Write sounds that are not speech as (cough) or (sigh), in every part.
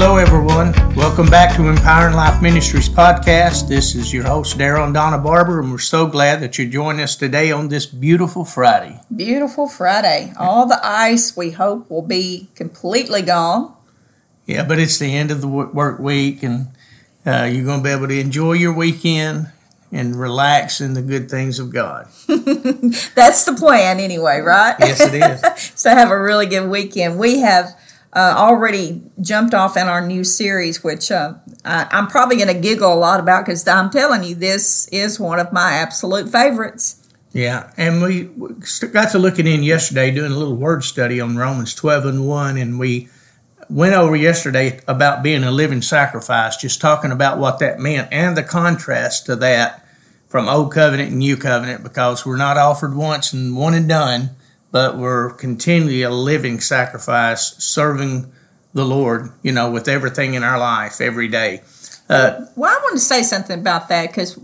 Hello, everyone. Welcome back to Empowering Life Ministries podcast. This is your host, Daryl and Donna Barber, and we're so glad that you're joining us today on this beautiful Friday. Beautiful Friday. All the ice we hope will be completely gone. Yeah, but it's the end of the work week, and uh, you're going to be able to enjoy your weekend and relax in the good things of God. (laughs) That's the plan, anyway, right? Yes, it is. (laughs) so have a really good weekend. We have uh, already jumped off in our new series, which uh, I, I'm probably going to giggle a lot about because I'm telling you, this is one of my absolute favorites. Yeah, and we got to looking in yesterday, doing a little word study on Romans 12 and 1, and we went over yesterday about being a living sacrifice, just talking about what that meant and the contrast to that from Old Covenant and New Covenant, because we're not offered once and one and done but we're continually a living sacrifice, serving the Lord, you know, with everything in our life every day. Uh, well, I want to say something about that because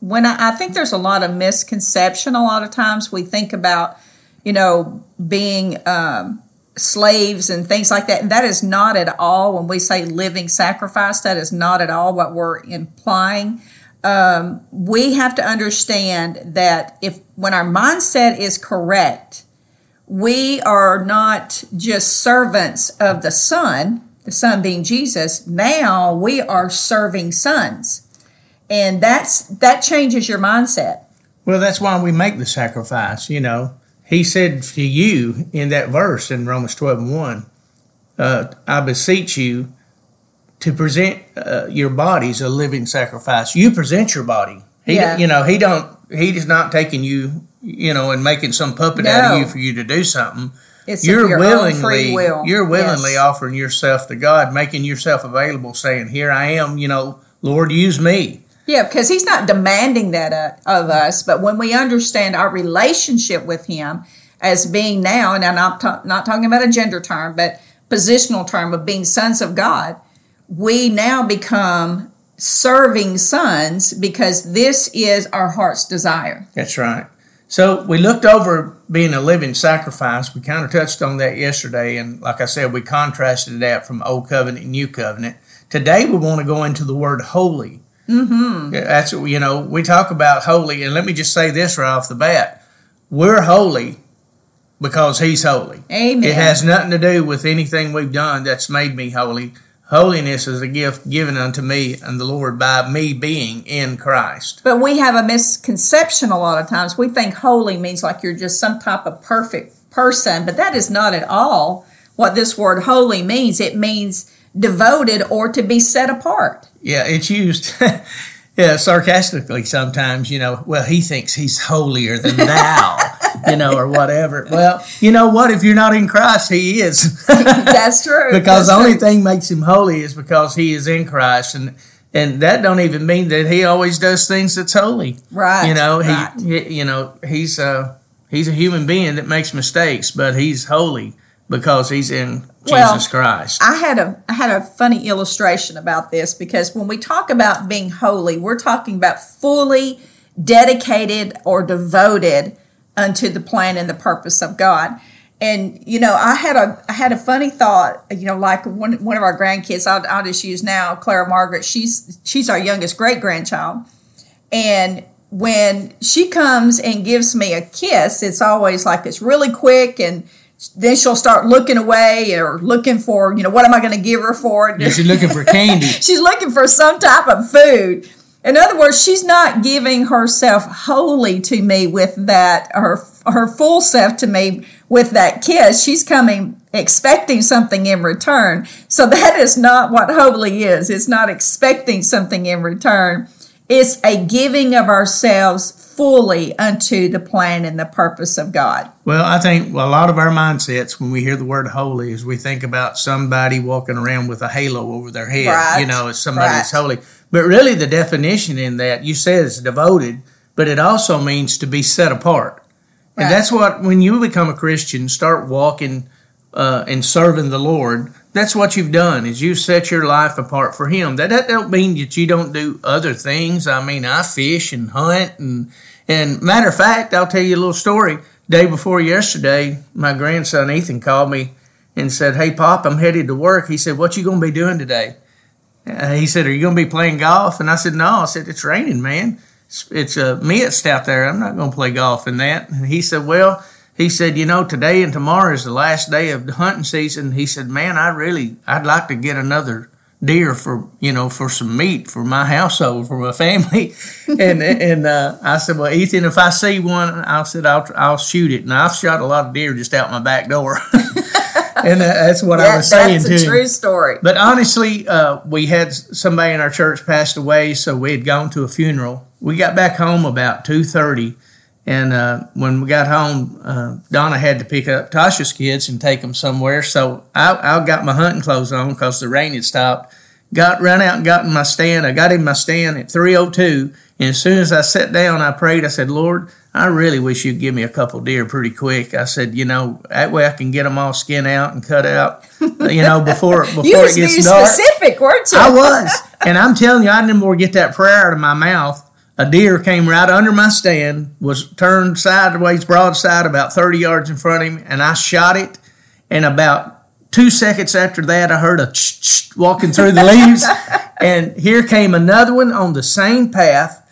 when I, I, think there's a lot of misconception, a lot of times we think about, you know, being um, slaves and things like that. And that is not at all, when we say living sacrifice, that is not at all what we're implying. Um, we have to understand that if when our mindset is correct, we are not just servants of the Son, the Son being Jesus. Now we are serving sons. And that's that changes your mindset. Well, that's why we make the sacrifice, you know. He said to you in that verse in Romans 12 and 1, uh, I beseech you to present uh, your bodies a living sacrifice. You present your body. He, yeah. you know, he don't. He is not taking you you know, and making some puppet no. out of you for you to do something. It's you're willingly will. you're willingly yes. offering yourself to God, making yourself available, saying, "Here I am, you know, Lord, use me." Yeah, because He's not demanding that uh, of us, but when we understand our relationship with Him as being now, and I'm not, ta- not talking about a gender term, but positional term of being sons of God, we now become serving sons because this is our heart's desire. That's right. So we looked over being a living sacrifice. We kind of touched on that yesterday, and like I said, we contrasted that from Old Covenant and New Covenant. Today we want to go into the word holy. Mm-hmm. That's what you know we talk about holy, and let me just say this right off the bat: we're holy because He's holy. Amen. It has nothing to do with anything we've done that's made me holy. Holiness is a gift given unto me and the Lord by me being in Christ. But we have a misconception a lot of times. We think holy means like you're just some type of perfect person, but that is not at all what this word holy means. It means devoted or to be set apart. Yeah, it's used (laughs) yeah, sarcastically sometimes, you know, well, he thinks he's holier than thou. (laughs) you know, or whatever. Well, you know what? If you're not in Christ, He is. (laughs) That's true. (laughs) because That's the only true. thing makes Him holy is because He is in Christ, and and that don't even mean that He always does things that's holy. Right. You know, He, right. he you know, He's uh He's a human being that makes mistakes, but He's holy because He's in well, Jesus Christ. I had a I had a funny illustration about this because when we talk about being holy, we're talking about fully dedicated or devoted unto the plan and the purpose of God. And you know, I had a I had a funny thought. You know, like one one of our grandkids. I'll, I'll just use now Clara Margaret. She's she's our youngest great grandchild, and when she comes and gives me a kiss, it's always like it's really quick and then she'll start looking away or looking for, you know, what am I going to give her for? Yeah, she's looking for candy. (laughs) she's looking for some type of food. In other words, she's not giving herself wholly to me with that, her her full self to me with that kiss. She's coming expecting something in return. So that is not what holy is. It's not expecting something in return. It's a giving of ourselves fully unto the plan and the purpose of God. Well, I think a lot of our mindsets when we hear the word holy is we think about somebody walking around with a halo over their head, right. you know, as somebody right. that's holy. But really, the definition in that you say is devoted, but it also means to be set apart. Right. And that's what, when you become a Christian, start walking uh, and serving the Lord, that's what you've done is you've set your life apart for him that, that don't mean that you don't do other things i mean i fish and hunt and and matter of fact i'll tell you a little story day before yesterday my grandson ethan called me and said, "Hey, Pop, I'm headed to work." He said, "What you gonna be doing today?" Uh, he said, "Are you gonna be playing golf?" And I said, "No." I said, "It's raining, man. It's, it's a mist out there. I'm not gonna play golf in that." And he said, "Well." He said, "You know, today and tomorrow is the last day of the hunting season." He said, "Man, I really, I'd like to get another deer for you know for some meat for my household for my family (laughs) and and uh, I said well Ethan if I see one I said I'll I'll shoot it and I've shot a lot of deer just out my back door (laughs) and uh, that's what I was saying that's a true story. but honestly, uh, we had somebody in our church passed away, so we had gone to a funeral. We got back home about two thirty, and uh, when we got home, uh, Donna had to pick up Tasha's kids and take them somewhere. So I, I got my hunting clothes on because the rain had stopped. Got run out and got in my stand. I got in my stand at three o two, and as soon as I sat down, I prayed. I said, Lord. I really wish you'd give me a couple deer pretty quick. I said, you know, that way I can get them all skin out and cut out, (laughs) you know, before before You it gets being dark. specific, weren't you? I was. And I'm telling you, I didn't more get that prayer out of my mouth. A deer came right under my stand, was turned sideways, broadside, about 30 yards in front of him, and I shot it. And about two seconds after that, I heard a ch walking through the leaves. (laughs) and here came another one on the same path.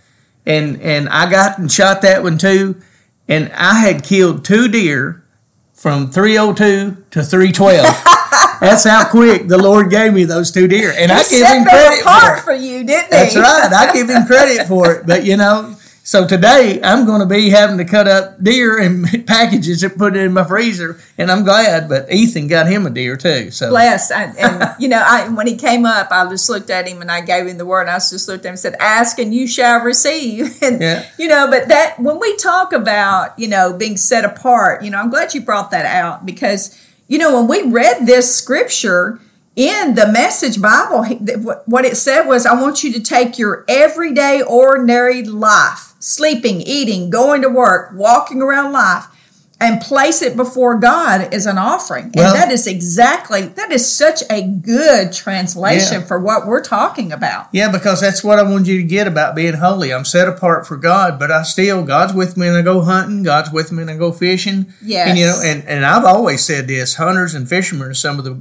And, and I got and shot that one too. And I had killed two deer from 302 to 312. (laughs) That's how quick the Lord gave me those two deer. And I give him credit for for you, didn't That's he? right. I give him credit for it. But you know, so today I'm going to be having to cut up deer and (laughs) packages and put it in my freezer, and I'm glad. But Ethan got him a deer too. So Bless. And, (laughs) and you know, I, when he came up, I just looked at him and I gave him the word. I just looked at him and said, Ask and you shall receive. (laughs) And, Yeah. you know, but that, when we talk about, you know, being set apart, you know, I'm glad you brought that out because, you know, when we read this scripture, in the message bible what it said was i want you to take your everyday ordinary life sleeping eating going to work walking around life and place it before god as an offering Well- and that is exactly that is such a good translation Yeah. for what we're talking about yeah, because that's what I wanted you to get about being holy. I'm set apart for God, but I still God's with me and I go hunting. God's with me and I go fishing. Yes. and you know, and and I've always said this: hunters and fishermen are some of the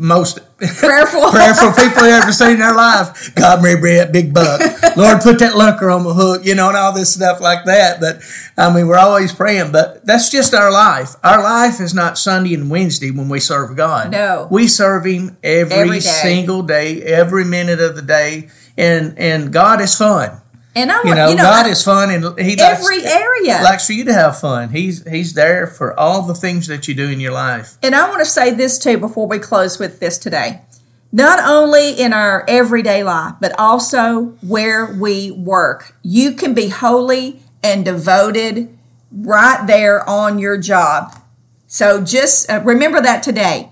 most prayerful (laughs) prayerful people they ever seen in their life. God may bring that big buck. Lord, put that lunker on the hook, you know, and all this stuff like that. But I mean, we're always praying, but that's just our life. Our life is not Sunday and Wednesday when we serve God. No. We serve Him every, Every day. single day, every minute of the day. And and God is fun. And i You know, you know God I- is fun and He likes, every area likes for you to have fun. He's He's there for all the things that you do in your life. And I want to say this too before we close with this today. Not only in our everyday life, but also where we work. You can be holy and devoted right there on your job. So just uh, remember that today.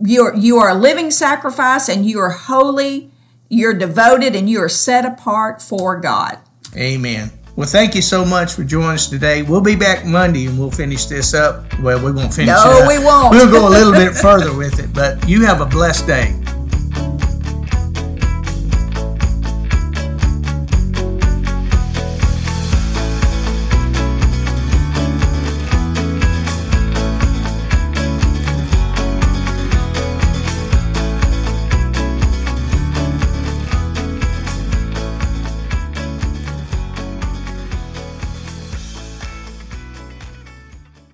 You're, you are a living sacrifice and you are holy, you're devoted, and you are set apart for God. Amen. Well, thank you so much for joining us today. We'll be back Monday and we'll finish this up. Well, we won't finish No, it up. we won't. We'll go a little (laughs) bit further with it, but you have a blessed day.